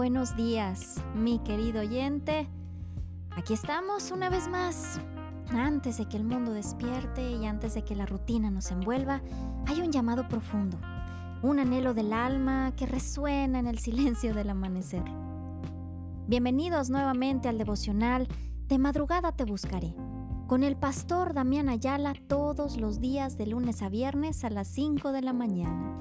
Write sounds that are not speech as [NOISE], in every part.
buenos días, mi querido oyente. Aquí estamos una vez más. Antes de que el mundo despierte y antes de que la rutina nos envuelva, hay un llamado profundo, un anhelo del alma que resuena en el silencio del amanecer. Bienvenidos nuevamente al devocional De madrugada te buscaré, con el pastor Damián Ayala todos los días de lunes a viernes a las 5 de la mañana.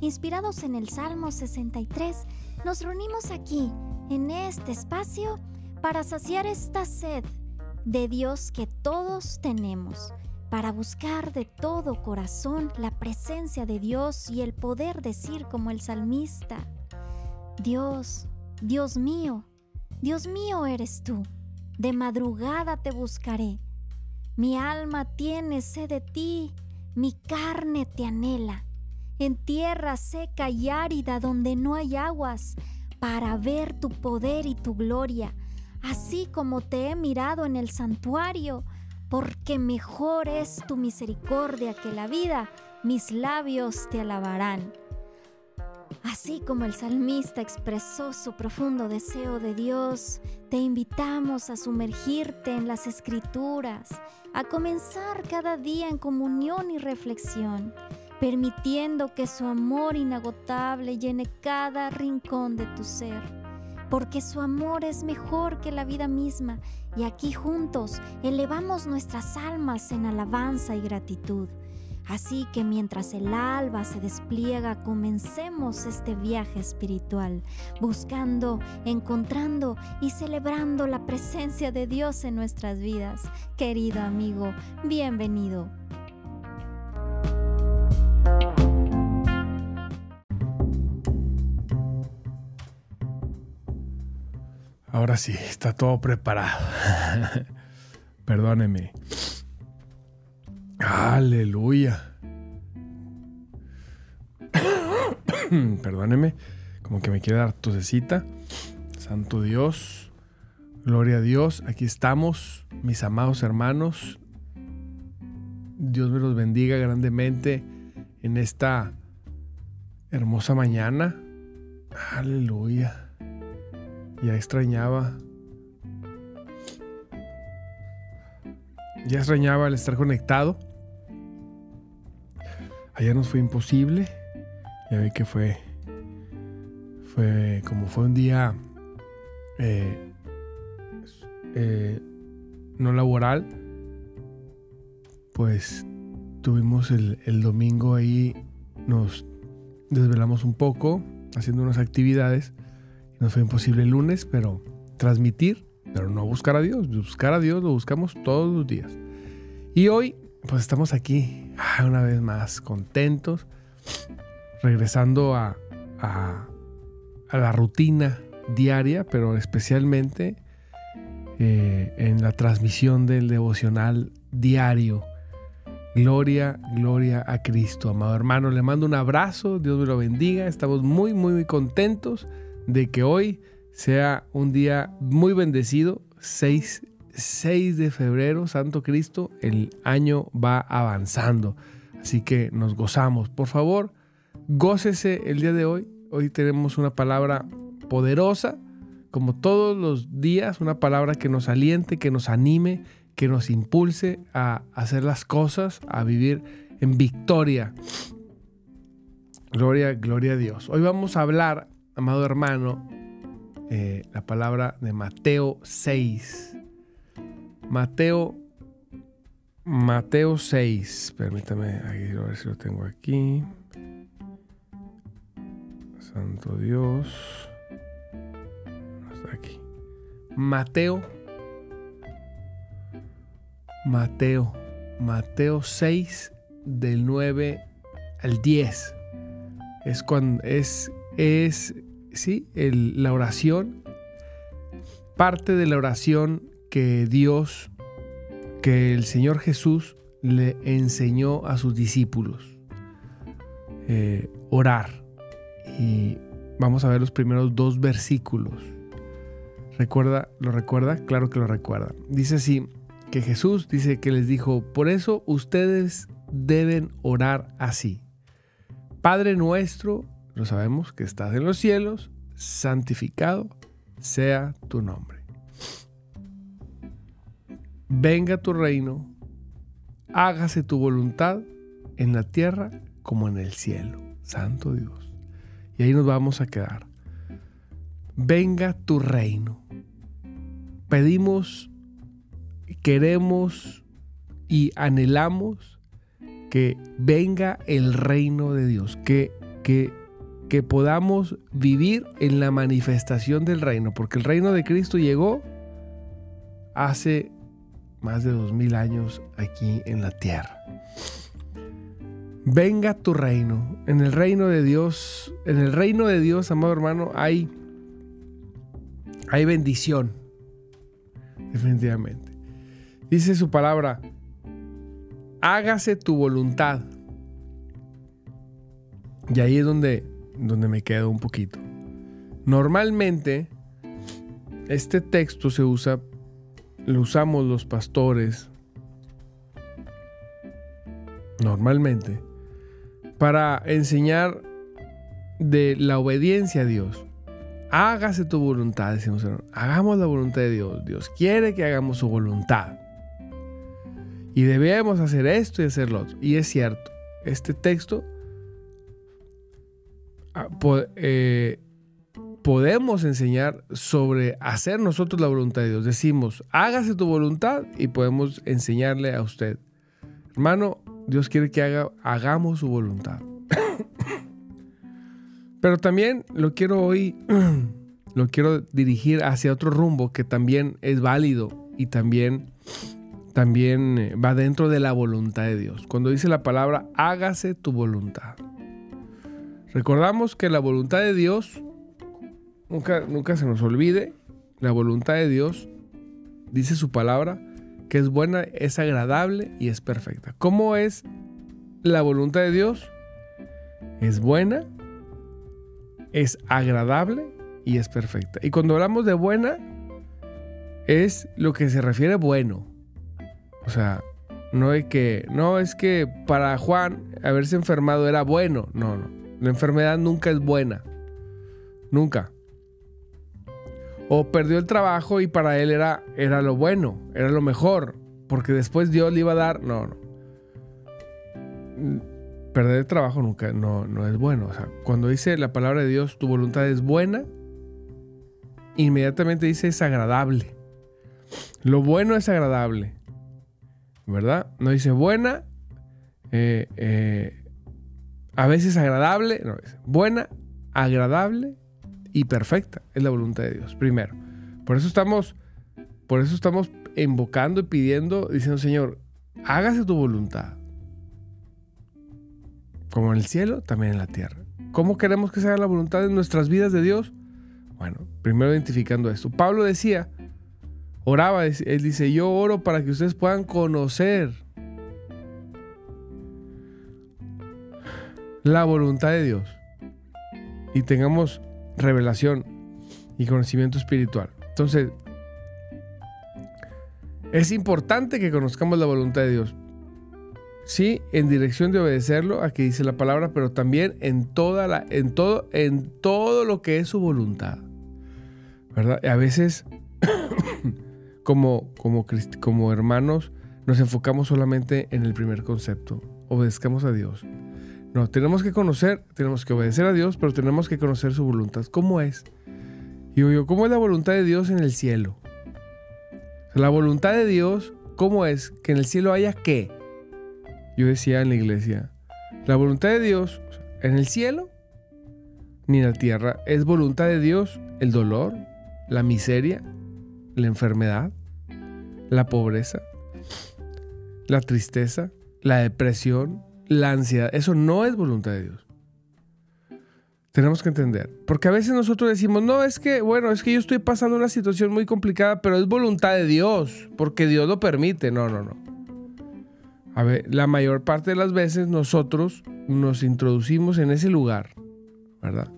Inspirados en el Salmo 63, nos reunimos aquí, en este espacio, para saciar esta sed de Dios que todos tenemos, para buscar de todo corazón la presencia de Dios y el poder decir como el salmista, Dios, Dios mío, Dios mío eres tú, de madrugada te buscaré, mi alma tiene sed de ti, mi carne te anhela en tierra seca y árida donde no hay aguas, para ver tu poder y tu gloria, así como te he mirado en el santuario, porque mejor es tu misericordia que la vida, mis labios te alabarán. Así como el salmista expresó su profundo deseo de Dios, te invitamos a sumergirte en las escrituras, a comenzar cada día en comunión y reflexión permitiendo que su amor inagotable llene cada rincón de tu ser, porque su amor es mejor que la vida misma y aquí juntos elevamos nuestras almas en alabanza y gratitud. Así que mientras el alba se despliega, comencemos este viaje espiritual, buscando, encontrando y celebrando la presencia de Dios en nuestras vidas. Querido amigo, bienvenido. Ahora sí, está todo preparado. [LAUGHS] Perdóneme. Aleluya. [COUGHS] Perdóneme, como que me quiere dar tosecita. Santo Dios, gloria a Dios. Aquí estamos, mis amados hermanos. Dios me los bendiga grandemente en esta hermosa mañana. Aleluya. Ya extrañaba. Ya extrañaba el estar conectado. Ayer nos fue imposible. Ya vi que fue. Fue como fue un día eh, eh, no laboral. Pues tuvimos el, el domingo ahí. Nos desvelamos un poco haciendo unas actividades nos fue imposible el lunes, pero transmitir, pero no buscar a Dios. Buscar a Dios lo buscamos todos los días. Y hoy, pues estamos aquí ah, una vez más contentos, regresando a, a, la rutina diaria, pero especialmente eh, en la transmisión del devocional diario. Gloria, gloria a Cristo, amado hermano. Le mando un abrazo, Dios me lo bendiga. Estamos muy, muy, muy contentos de que hoy sea un día muy bendecido, 6, de febrero, Santo Cristo, el año va avanzando. Así que nos gozamos. Por favor, gócese el día de hoy. Hoy tenemos una palabra poderosa, como todos los días, una palabra que nos aliente, que nos anime, que nos impulse a hacer las cosas, a vivir en victoria. Gloria, gloria a Dios. Hoy vamos a hablar amado hermano, eh, la palabra de Mateo 6. Mateo, Mateo 6. Permítame, a ver si lo tengo aquí. Santo Dios. Está aquí. Mateo. Mateo. Mateo 6 del 9 al 10. Es cuando es es, sí, la oración, parte de la oración que Dios, que el Señor Jesús le enseñó a sus discípulos. Eh, orar. Y vamos a ver los primeros dos versículos. ¿Recuerda? ¿Lo recuerda? Claro que lo recuerda. Dice así, que Jesús dice que les dijo, por eso ustedes deben orar así. Padre nuestro lo sabemos, que estás en los cielos, santificado sea tu nombre. Venga tu reino, hágase tu voluntad en la tierra como en el cielo. Santo Dios. Y ahí nos vamos a quedar. Venga tu reino. Pedimos, queremos y anhelamos que venga el reino de Dios, que, que, que podamos vivir en la manifestación del reino, porque el reino de Cristo llegó hace más de dos mil años aquí en la tierra. Venga tu reino. En el reino de Dios, en el reino de Dios, amado hermano, hay, hay bendición. Definitivamente. Dice su palabra, hágase tu voluntad. Y ahí es donde, donde me quedo un poquito. Normalmente, este texto se usa, lo usamos los pastores, normalmente, para enseñar de la obediencia a Dios. Hágase tu voluntad, decimos, hagamos la voluntad de Dios. Dios quiere que hagamos su voluntad. Y debemos hacer esto y hacer lo otro. Y es cierto, este texto eh, podemos enseñar sobre hacer nosotros la voluntad de Dios. Decimos, hágase tu voluntad y podemos enseñarle a usted. Hermano, Dios quiere que haga, hagamos su voluntad. [COUGHS] Pero también lo quiero hoy, [COUGHS] lo quiero dirigir hacia otro rumbo que también es válido y también, también eh, va dentro de la voluntad de Dios. Cuando dice la palabra, hágase tu voluntad. Recordamos que la voluntad de Dios, nunca, nunca se nos olvide, la voluntad de Dios, dice su palabra, que es buena, es agradable y es perfecta. ¿Cómo es la voluntad de Dios? Es buena, es agradable y es perfecta. Y cuando hablamos de buena, es lo que se refiere bueno. O sea, no es que, no es que para Juan haberse enfermado era bueno. No, no. La enfermedad nunca es buena. Nunca. O perdió el trabajo y para él era, era lo bueno, era lo mejor, porque después Dios le iba a dar. No, no. Perder el trabajo nunca no, no es bueno. O sea, cuando dice la palabra de Dios, tu voluntad es buena, inmediatamente dice es agradable. Lo bueno es agradable. ¿Verdad? No dice buena, eh, eh, a veces agradable, no, dice buena, agradable y perfecta. Es la voluntad de Dios, primero. Por eso estamos, por eso estamos invocando y pidiendo, diciendo, Señor, hágase tu voluntad. Como en el cielo, también en la tierra. ¿Cómo queremos que se haga la voluntad en nuestras vidas de Dios? Bueno, primero identificando esto. Pablo decía, oraba, él dice, yo oro para que ustedes puedan conocer la voluntad de Dios y tengamos revelación y conocimiento espiritual. Entonces, es importante que conozcamos la voluntad de Dios. Sí, en dirección de obedecerlo, aquí dice la palabra, pero también en toda la, en todo, en todo lo que es su voluntad. ¿Verdad? a veces, [COUGHS] como, como, como hermanos, nos enfocamos solamente en el primer concepto. Obedezcamos a Dios. No, tenemos que conocer, tenemos que obedecer a Dios, pero tenemos que conocer su voluntad. ¿Cómo es? Y yo, ¿cómo es la voluntad de Dios en el cielo? La voluntad de Dios, ¿cómo es? Que en el cielo haya qué? Yo decía en la iglesia, la voluntad de Dios en el cielo ni en la tierra es voluntad de Dios el dolor, la miseria, la enfermedad, la pobreza, la tristeza, la depresión, la ansiedad. Eso no es voluntad de Dios. Tenemos que entender. Porque a veces nosotros decimos, no, es que, bueno, es que yo estoy pasando una situación muy complicada, pero es voluntad de Dios, porque Dios lo permite. No, no, no. A ver, la mayor parte de las veces nosotros nos introducimos en ese lugar, ¿verdad?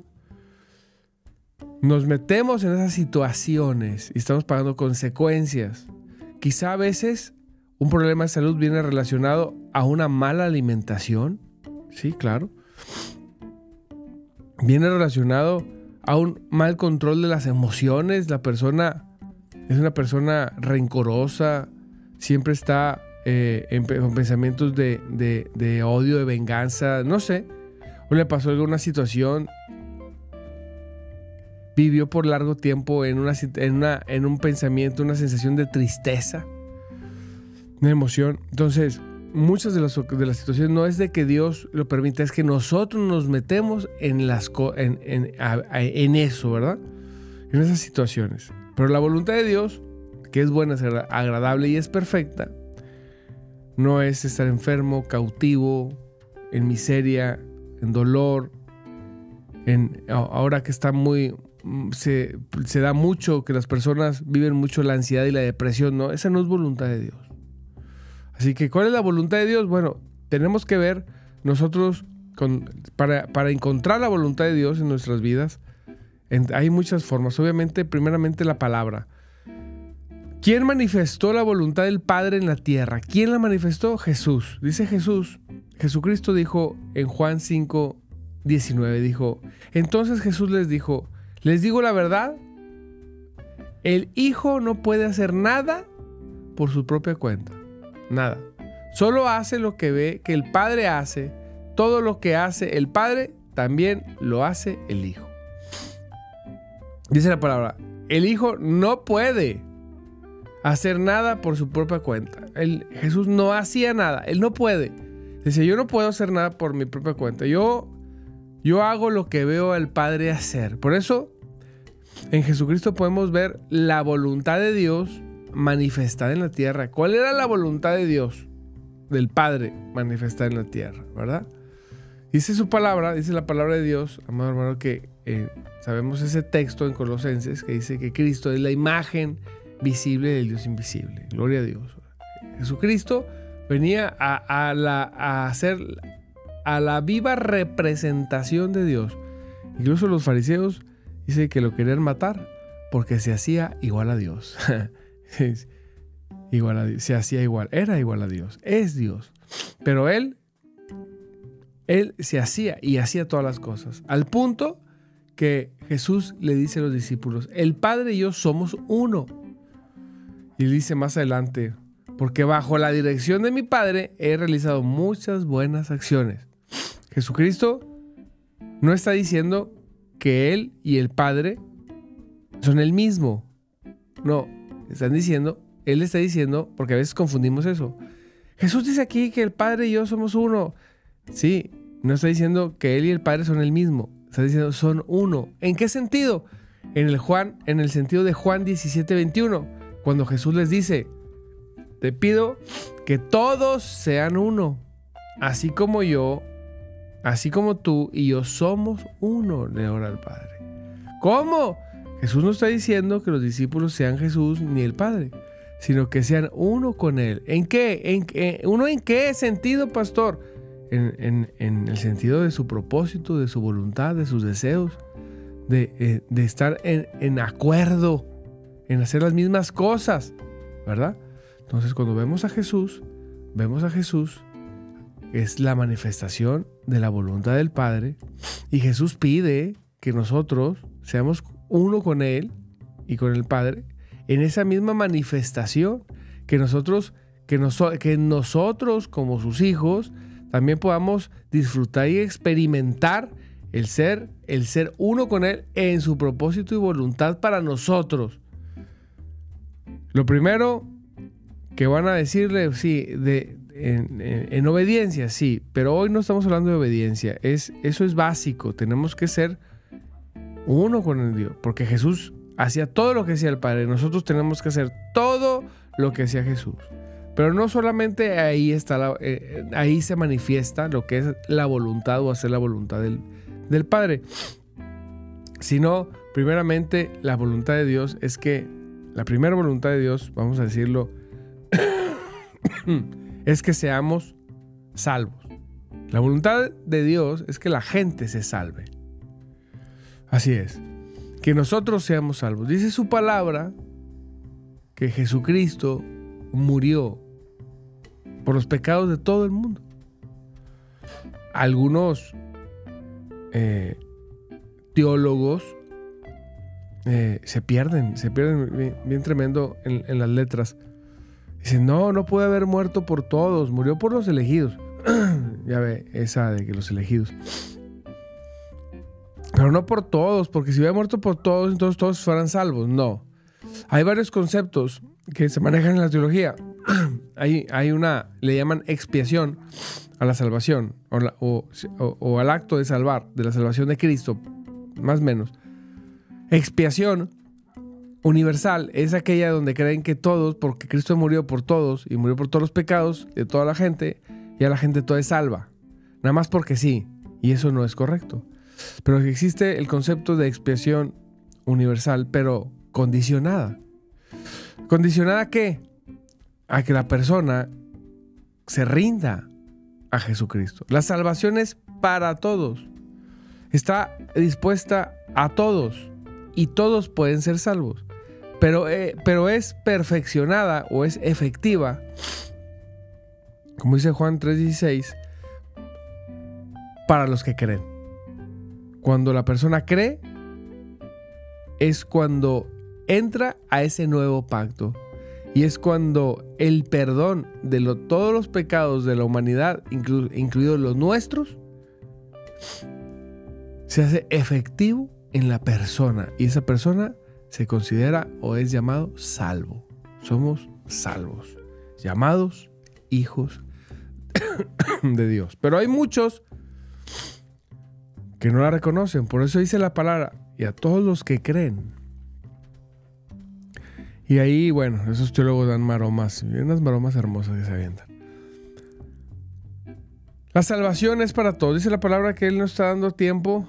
Nos metemos en esas situaciones y estamos pagando consecuencias. Quizá a veces un problema de salud viene relacionado a una mala alimentación. Sí, claro. Viene relacionado a un mal control de las emociones. La persona es una persona rencorosa, siempre está eh, en, pensamientos de, odio, de venganza, no sé. O le pasó alguna situación, vivió por largo tiempo en, en, en un pensamiento, una sensación de tristeza, una emoción. Entonces, muchas de las, de las situaciones no es de que Dios lo permita, es que nosotros nos metemos en, las, en, en, en eso, ¿verdad? En esas situaciones. Pero la voluntad de Dios, que es buena, es agradable y es perfecta, no es estar enfermo, cautivo, en miseria, en dolor. En, ahora que está muy. Mm, se, se, da mucho que las personas viven mucho la ansiedad y la depresión. No, esa no es voluntad de Dios. Así que, ¿cuál es la voluntad de Dios? Bueno, tenemos que ver nosotros para, para, encontrar la voluntad de Dios en nuestras vidas. hay muchas formas. Obviamente, primeramente la palabra. ¿Quién manifestó la voluntad del Padre en la tierra? ¿Quién la manifestó? Jesús. Dice Jesús. Jesucristo dijo en Juan 5, 19, dijo, entonces Jesús les dijo, les digo la verdad, el Hijo no puede hacer nada por su propia cuenta. Nada. Solo hace lo que ve que el Padre hace. Todo lo que hace el Padre, también lo hace el Hijo. Dice la palabra, el Hijo no puede hacer nada por su propia cuenta. Jesús no hacía nada, él no puede. Dice, yo no puedo hacer nada por mi propia cuenta. Yo, yo hago lo que veo al Padre hacer. Por eso, en Jesucristo podemos ver la voluntad de Dios manifestada en la tierra. ¿Cuál era la voluntad de Dios? Del Padre manifestada en la tierra, ¿verdad? Dice su palabra, dice la palabra de Dios, amado hermano, que eh, sabemos ese texto en Colosenses que dice que Cristo es la imagen visible del Dios invisible. Gloria a Dios. Jesucristo venía a, la, a hacer a la viva representación de Dios. Incluso los fariseos dice que lo querían matar porque se hacía igual a Dios. [LAUGHS] igual a. Se hacía igual. Era igual a Dios. Es Dios. Pero él, él se hacía y hacía todas las cosas. Al punto que Jesús le dice a los discípulos, el Padre y yo somos uno. Y dice más adelante, porque bajo la dirección de mi Padre he realizado muchas buenas acciones. Jesucristo no está diciendo que Él y el Padre son el mismo. No, están diciendo, Él está diciendo, porque a veces confundimos eso. Jesús dice aquí que el Padre y yo somos uno. Sí, no está diciendo que Él y el Padre son el mismo. Está diciendo son uno. ¿En qué sentido? En el Juan, en el sentido de Juan 17, 21 cuando Jesús les dice, te pido que todos sean uno, así como yo, así como tú y yo somos uno, le ora al Padre. ¿Cómo? Jesús no está diciendo que los discípulos sean Jesús ni el Padre, sino que sean uno con Él. ¿En qué? ¿En, ¿Uno en qué sentido, pastor? En, el sentido de su propósito, de su voluntad, de sus deseos, de, eh, de estar en acuerdo en hacer las mismas cosas, ¿verdad? Entonces cuando vemos a Jesús, vemos a Jesús, es la manifestación de la voluntad del Padre, y Jesús pide que nosotros seamos uno con Él y con el Padre, en esa misma manifestación, que nosotros, que, que nosotros como sus hijos, también podamos disfrutar y experimentar el ser, el ser uno con Él en su propósito y voluntad para nosotros. Lo primero que van a decirle, sí, de, en, obediencia, sí, pero hoy no estamos hablando de obediencia, es, eso es básico, tenemos que ser uno con el Dios, porque Jesús hacía todo lo que hacía el Padre, nosotros tenemos que hacer todo lo que hacía Jesús. Pero no solamente ahí está la, eh, ahí se manifiesta lo que es la voluntad o hacer la voluntad del, del Padre, sino primeramente la voluntad de Dios es que la primera voluntad de Dios, vamos a decirlo, [COUGHS] es que seamos salvos. La voluntad de Dios es que la gente se salve. Así es, que nosotros seamos salvos. Dice su palabra que Jesucristo murió por los pecados de todo el mundo. Algunos eh, teólogos eh, se pierden, se pierden bien, tremendo en, en, las letras. Dicen, no, no puede haber muerto por todos, murió por los elegidos. [CLEARS THROAT] ya ve, esa de que los elegidos. Pero no por todos, porque si hubiera muerto por todos, entonces todos fueran salvos. No. Hay varios conceptos que se manejan en la teología. [CLEARS THROAT] hay, hay, una, le llaman expiación a la salvación, o, al acto de salvar, de la salvación de Cristo, más o menos. Expiación universal es aquella donde creen que todos, porque Cristo murió por todos y murió por todos los pecados de toda la gente, y a la gente toda es salva. Nada más porque sí, y eso no es correcto. Pero existe el concepto de expiación universal, pero condicionada. ¿Condicionada a qué? A que la persona se rinda a Jesucristo. La salvación es para todos. Está dispuesta a todos. Y todos pueden ser salvos. Pero, eh, pero es perfeccionada o es efectiva, como dice Juan 3:16, para los que creen. Cuando la persona cree, es cuando entra a ese nuevo pacto. Y es cuando el perdón de todos los pecados de la humanidad, incluidos los nuestros, se hace efectivo en la persona. Y esa persona se considera o es llamado salvo. Somos salvos, llamados hijos [COUGHS] de Dios. Pero hay muchos que no la reconocen. Por eso dice la palabra, y a todos los que creen. Y ahí, bueno, esos teólogos dan maromas, unas maromas hermosas que se avientan. La salvación es para todos. Dice la palabra que Él no está dando tiempo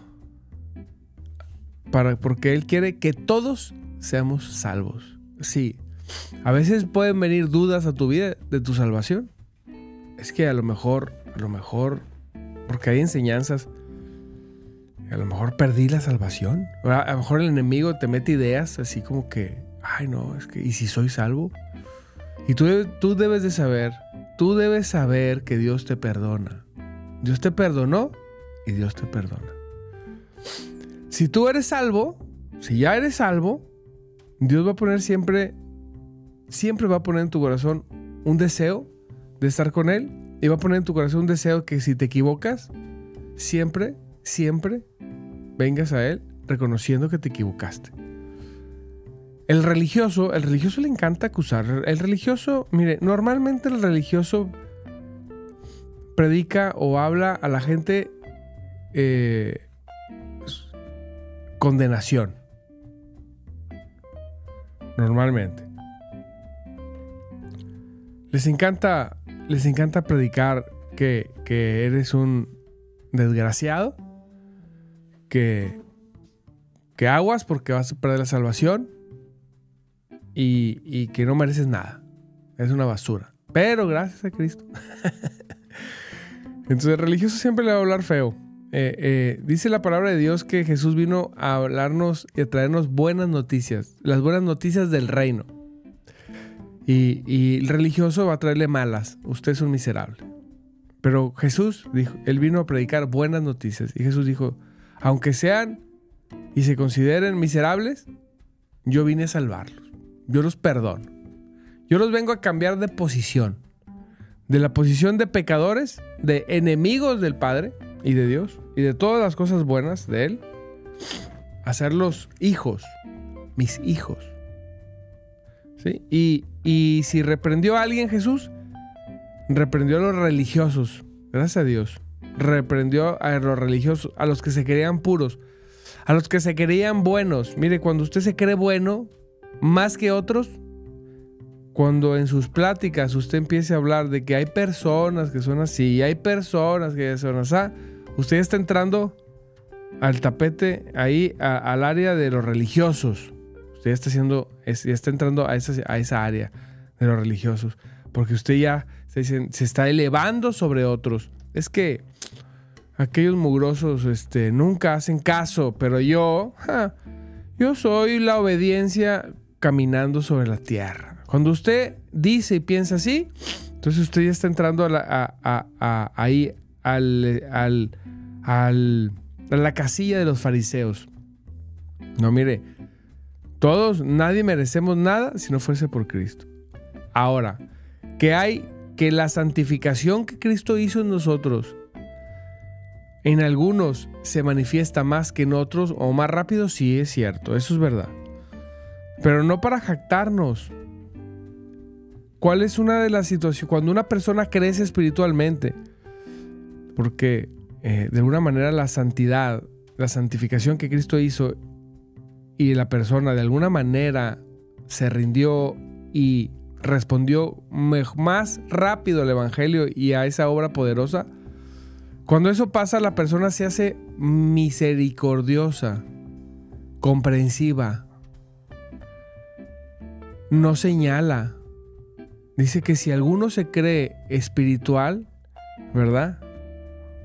para, porque Él quiere que todos seamos salvos. Sí, a veces pueden venir dudas a tu vida de tu salvación. Es que a lo mejor, a lo mejor, porque hay enseñanzas a lo mejor perdí la salvación. A lo mejor el enemigo te mete ideas así como que, ay no, es que, ¿y si soy salvo? Y tú, tú debes de saber, tú debes saber que Dios te perdona. Dios te perdonó y Dios te perdona. Si tú eres salvo, si ya eres salvo, Dios va a poner siempre, siempre va a poner en tu corazón un deseo de estar con Él y va a poner en tu corazón un deseo que si te equivocas, siempre siempre vengas a Él reconociendo que te equivocaste. El religioso, el religioso le encanta acusar. El religioso, mire, normalmente el religioso predica o habla a la gente eh, condenación. Normalmente. Les encanta, les encanta predicar que, que eres un desgraciado que, que aguas porque vas a perder la salvación y, que no mereces nada. Es una basura. Pero gracias a Cristo. [LAUGHS] Entonces el religioso siempre le va a hablar feo. Eh, eh, dice la palabra de Dios que Jesús vino a hablarnos y a traernos buenas noticias, las buenas noticias del reino. Y, y, el religioso va a traerle malas. Usted es un miserable. Pero Jesús dijo, él vino a predicar buenas noticias. Y Jesús dijo, aunque sean y se consideren miserables, yo vine a salvarlos. Yo los perdono. Yo los vengo a cambiar de posición. De la posición de pecadores, de enemigos del Padre y de Dios y de todas las cosas buenas de Él, a hacerlos hijos, mis hijos. ¿Sí? Y, y si reprendió a alguien Jesús, reprendió a los religiosos. Gracias a Dios reprendió a los religiosos, a los que se creían puros, a los que se creían buenos. Mire, cuando usted se cree bueno, más que otros, cuando en sus pláticas usted empiece a hablar de que hay personas que son así, y hay personas que son así, usted está entrando al tapete ahí, al área de los religiosos. Usted está haciendo, está entrando a esa, a esa área de los religiosos, porque usted ya se, se está elevando sobre otros. Es que aquellos mugrosos este, nunca hacen caso, pero yo, yo soy la obediencia caminando sobre la tierra. Cuando usted dice y piensa así, entonces usted ya está entrando a la, ahí al, al, a la casilla de los fariseos. No, mire, Todos, nadie merecemos nada si no fuese por Cristo. Ahora, que hay que la santificación que Cristo hizo en nosotros, en algunos se manifiesta más que en otros o más rápido, sí es cierto, eso es verdad. Pero no para jactarnos. ¿Cuál es una de las situaciones? Cuando una persona crece espiritualmente, porque eh, de alguna manera la santidad, la santificación que Cristo hizo y la persona de alguna manera se rindió y respondió más rápido al Evangelio y a esa obra poderosa, cuando eso pasa la persona se hace misericordiosa, comprensiva, no señala. Dice que si alguno se cree espiritual, ¿verdad?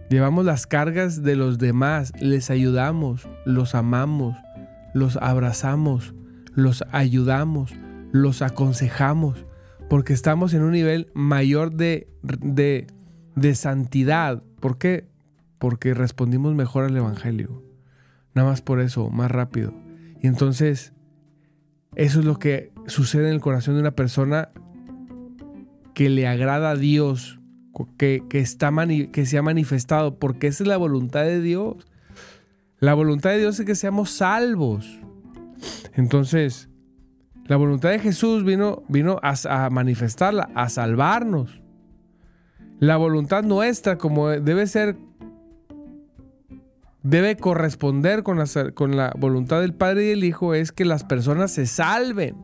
Llevamos las cargas de los demás, les ayudamos, los amamos, los abrazamos, los ayudamos, los aconsejamos, porque estamos en un nivel mayor de, de, de santidad. ¿Por qué? Porque respondimos mejor al Evangelio. Nada más por eso, más rápido. Y entonces, eso es lo que sucede en el corazón de una persona que le agrada a Dios, que, que, está que se ha manifestado, porque esa es la voluntad de Dios. La voluntad de Dios es que seamos salvos. Entonces, la voluntad de Jesús vino, vino a, manifestarla, a salvarnos. La voluntad nuestra, como debe ser, debe corresponder con la, con la voluntad del Padre y del Hijo, es que las personas se salven.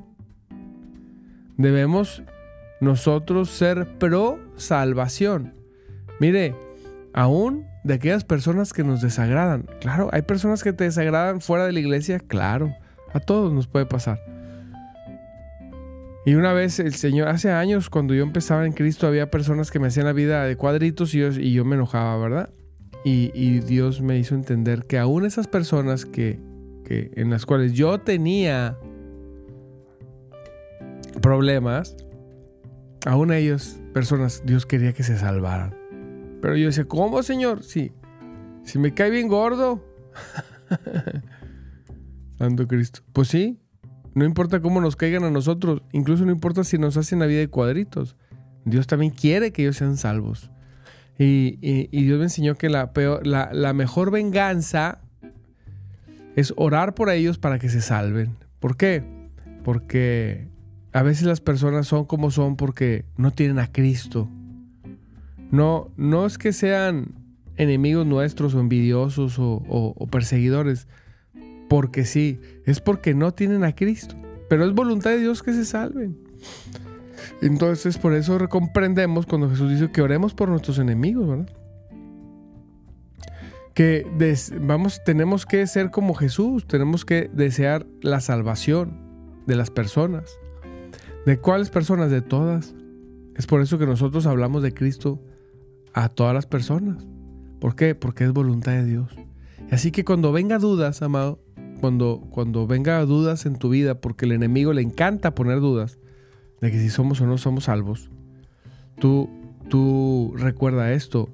Debemos nosotros ser pro salvación. Mire, aún de aquellas personas que nos desagradan. Claro, hay personas que te desagradan fuera de la iglesia, claro, a todos nos puede pasar. Y una vez el Señor, hace años cuando yo empezaba en Cristo, había personas que me hacían la vida de cuadritos y yo, y yo me enojaba, ¿verdad? Y, Dios me hizo entender que aún esas personas que, que en las cuales yo tenía problemas, aún ellos, personas, Dios quería que se salvaran. Pero yo decía, ¿cómo, Señor? Sí, si me cae bien gordo. [LAUGHS] Santo Cristo. Pues sí, no importa cómo nos caigan a nosotros, incluso no importa si nos hacen la vida de cuadritos. Dios también quiere que ellos sean salvos. Y, Dios me enseñó que la, peor, la, mejor venganza es orar por ellos para que se salven. ¿Por qué? Porque a veces las personas son como son porque no tienen a Cristo. No, no es que sean enemigos nuestros o envidiosos o perseguidores porque sí, es porque no tienen a Cristo. Pero es voluntad de Dios que se salven. Entonces, por eso comprendemos cuando Jesús dice que oremos por nuestros enemigos, ¿verdad? Que vamos, tenemos que ser como Jesús, tenemos que desear la salvación de las personas. ¿De cuáles personas? De todas. Es por eso que nosotros hablamos de Cristo a todas las personas. ¿Por qué? Porque es voluntad de Dios. Así que cuando venga dudas, amado, cuando, cuando venga dudas en tu vida, porque el enemigo le encanta poner dudas de que si somos o no somos salvos, tú, tú recuerda esto.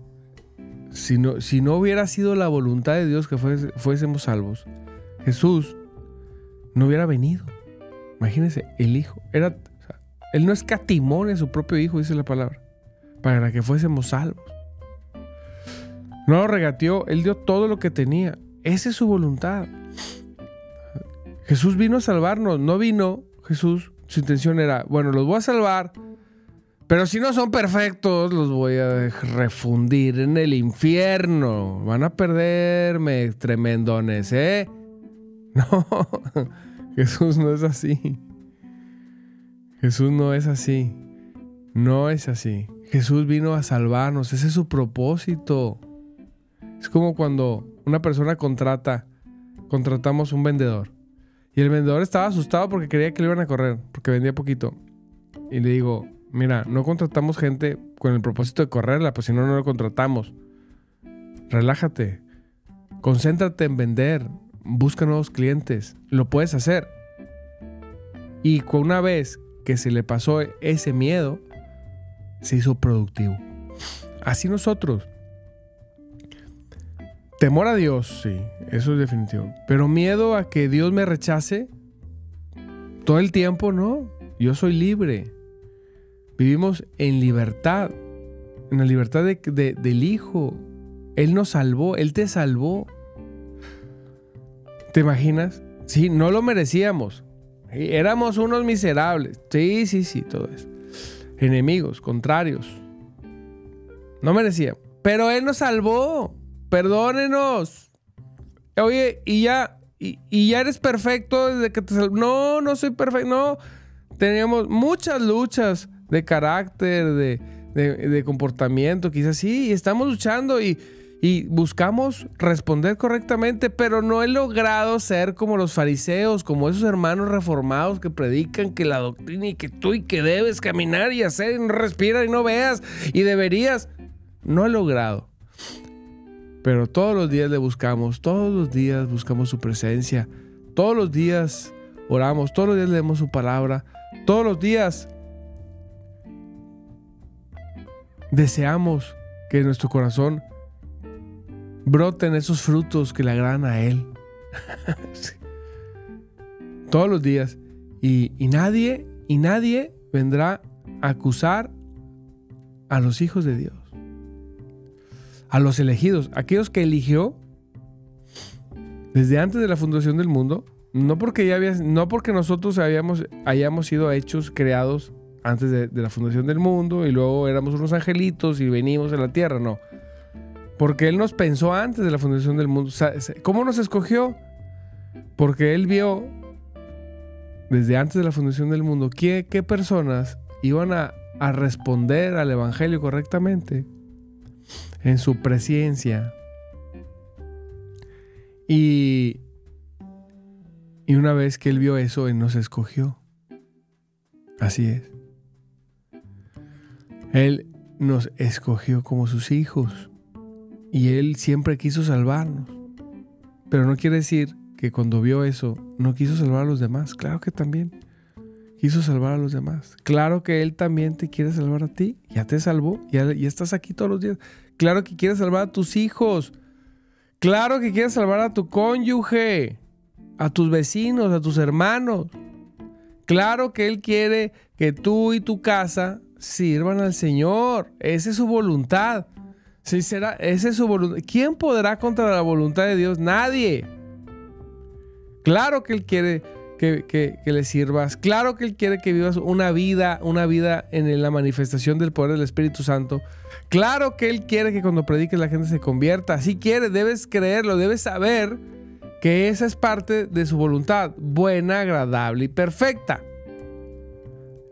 Si no, si no hubiera sido la voluntad de Dios que fuésemos salvos, Jesús no hubiera venido. Imagínense, el Hijo. Era, él no escatimó en su propio Hijo, dice la palabra, para que fuésemos salvos. No lo regateó, Él dio todo lo que tenía. Esa es su voluntad. Jesús vino a salvarnos, no vino Jesús, su intención era, bueno, los voy a salvar, pero si no son perfectos, los voy a refundir en el infierno. Van a perderme, tremendones, ¿eh? [LAUGHS] No, Jesús no es así. Jesús no es así. No es así. Jesús vino a salvarnos, ese es su propósito. Es como cuando una persona contrata, contratamos un vendedor y el vendedor estaba asustado porque creía que le iban a correr, porque vendía poquito. Y le digo, mira, no contratamos gente con el propósito de correrla, pues si no, no lo contratamos. Relájate, concéntrate en vender, busca nuevos clientes, lo puedes hacer. Y una vez que se le pasó ese miedo, se hizo productivo. Así nosotros. Temor a Dios, sí, eso es definitivo. Pero miedo a que Dios me rechace, todo el tiempo, no. Yo soy libre. Vivimos en libertad, en la libertad del Hijo. Él nos salvó, Él te salvó. ¿Te imaginas? Sí, no lo merecíamos. Éramos unos miserables. Sí, sí, sí, todo eso. Enemigos, contrarios. No merecíamos. Pero Él nos salvó. Perdónenos. Oye, y ya, y, ya eres perfecto desde que te. No, no soy perfecto. No. Teníamos muchas luchas de carácter, de, de comportamiento, quizás sí. Y estamos luchando y y buscamos responder correctamente, pero no he logrado ser como los fariseos, como esos hermanos reformados que predican que la doctrina y que tú y que debes caminar y hacer y no respirar y no veas y deberías. No he logrado. Pero todos los días le buscamos, todos los días buscamos su presencia, todos los días oramos, todos los días leemos su palabra, todos los días deseamos que nuestro corazón broten esos frutos que le agradan a Él. [LAUGHS] Todos los días. Y, y, nadie, y nadie vendrá a acusar a los hijos de Dios. A los elegidos, aquellos que eligió desde antes de la fundación del mundo, no porque, ya había, no porque nosotros habíamos, hayamos sido hechos, creados antes de, la fundación del mundo y luego éramos unos angelitos y venimos a la tierra, no. Porque Él nos pensó antes de la fundación del mundo. ¿Cómo nos escogió? Porque Él vio desde antes de la fundación del mundo qué, qué personas iban a responder al Evangelio correctamente en su presencia. Y, y una vez que Él vio eso, Él nos escogió. Así es. Él nos escogió como sus hijos. Y Él siempre quiso salvarnos. Pero no quiere decir que cuando vio eso no quiso salvar a los demás. Claro que también quiso salvar a los demás. Claro que Él también te quiere salvar a ti. Ya te salvó. Ya, estás aquí todos los días. Claro que quiere salvar a tus hijos. Claro que quiere salvar a tu cónyuge. A tus vecinos, a tus hermanos. Claro que Él quiere que tú y tu casa sirvan al Señor. Esa es su voluntad. Será, esa es su voluntad. ¿Quién podrá contra la voluntad de Dios? Nadie. Claro que Él quiere que, le sirvas. Claro que Él quiere que vivas una vida, una vida en la manifestación del poder del Espíritu Santo. Claro que Él quiere que cuando prediques la gente se convierta. Si quiere, debes creerlo, debes saber que esa es parte de su voluntad, buena, agradable y perfecta.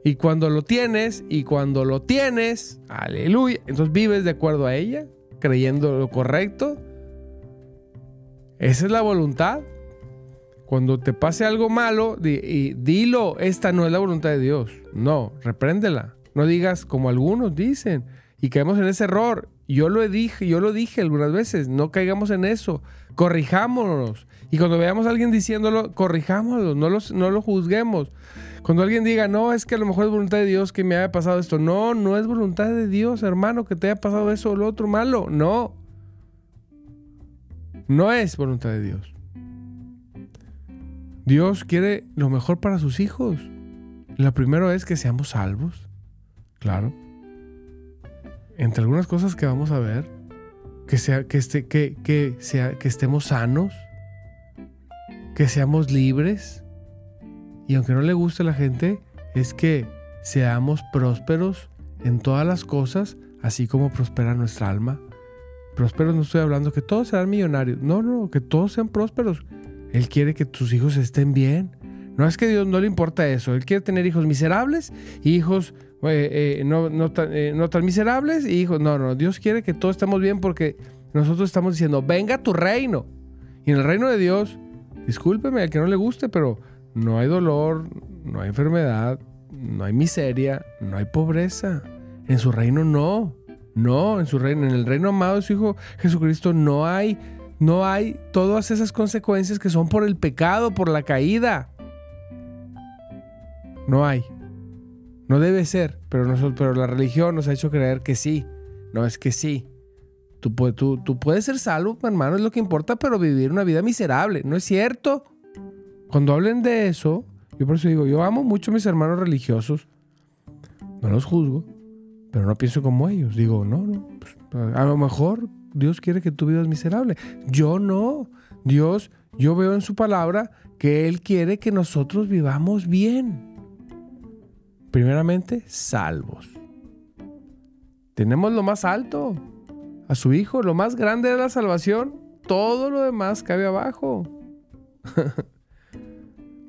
Y cuando lo tienes, y cuando lo tienes, aleluya, entonces vives de acuerdo a ella, creyendo lo correcto. Esa es la voluntad. Cuando te pase algo malo, y dilo, esta no es la voluntad de Dios. No, repréndela. No digas como algunos dicen y caemos en ese error. Yo lo dije, yo lo dije algunas veces, no caigamos en eso. Corrijámonos. Y cuando veamos a alguien diciéndolo, corrijámoslo, no, no lo juzguemos. Cuando alguien diga, no, es que a lo mejor es voluntad de Dios que me haya pasado esto. No, no es voluntad de Dios, hermano, que te haya pasado eso o lo otro malo. No. No es voluntad de Dios. Dios quiere lo mejor para sus hijos. La primero es que seamos salvos. Claro. Entre algunas cosas que vamos a ver, que, sea, que, este, que, que, sea, que estemos sanos, que seamos libres, y aunque no le guste a la gente, es que seamos prósperos en todas las cosas, así como prospera nuestra alma. Prósperos no estoy hablando que todos sean millonarios, no, no, que todos sean prósperos. Él quiere que tus hijos estén bien. No es que a Dios no le importa eso, Él quiere tener hijos miserables y hijos eh, eh, no, no, tan, eh, no tan miserables y hijos... No, no, Dios quiere que todos estemos bien porque nosotros estamos diciendo, venga tu reino. Y en el reino de Dios, discúlpeme al que no le guste, pero no hay dolor, no hay enfermedad, no hay miseria, no hay pobreza. En su reino no. No, en su reino, en el reino amado de su Hijo Jesucristo no hay, no hay todas esas consecuencias que son por el pecado, por la caída. No hay. No debe ser, pero, nosotros, pero la religión nos ha hecho creer que sí. No es que sí. Tú puedes ser salvo, hermano, es lo que importa, pero vivir una vida miserable. No es cierto. Cuando hablen de eso, Yo por eso digo, yo amo mucho a mis hermanos religiosos. No los juzgo, pero no pienso como ellos. Digo, no, no. Pues, a lo mejor Dios quiere que tu vivas miserable. Yo no. Dios, yo veo en su palabra que Él quiere que nosotros vivamos bien. Primeramente, salvos. Tenemos lo más alto, a su Hijo, lo más grande de la salvación. Todo lo demás cabe abajo. [LAUGHS]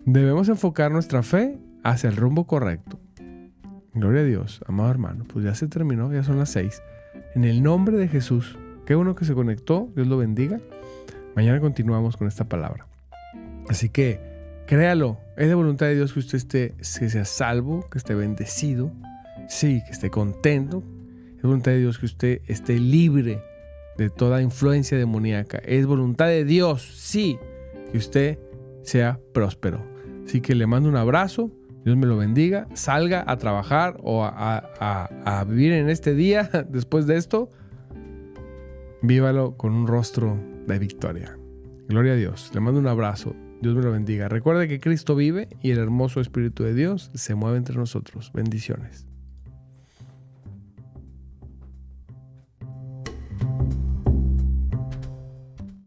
Debemos enfocar nuestra fe hacia el rumbo correcto. Gloria a Dios, amado hermano. Pues ya se terminó, ya son las seis. En el nombre de Jesús, qué uno que se conectó, Dios lo bendiga. Mañana continuamos con esta palabra. Así que créalo, es de voluntad de Dios que usted esté, que sea salvo, que esté bendecido, sí, que esté contento. Es voluntad de Dios que usted esté libre de toda influencia demoníaca. Es voluntad de Dios, sí, que usted sea próspero. Así que le mando un abrazo, Dios me lo bendiga, salga a trabajar o a, vivir en este día [LAUGHS] después de esto, vívalo con un rostro de victoria. Gloria a Dios, le mando un abrazo, Dios me lo bendiga. Recuerde que Cristo vive y el hermoso Espíritu de Dios se mueve entre nosotros. Bendiciones.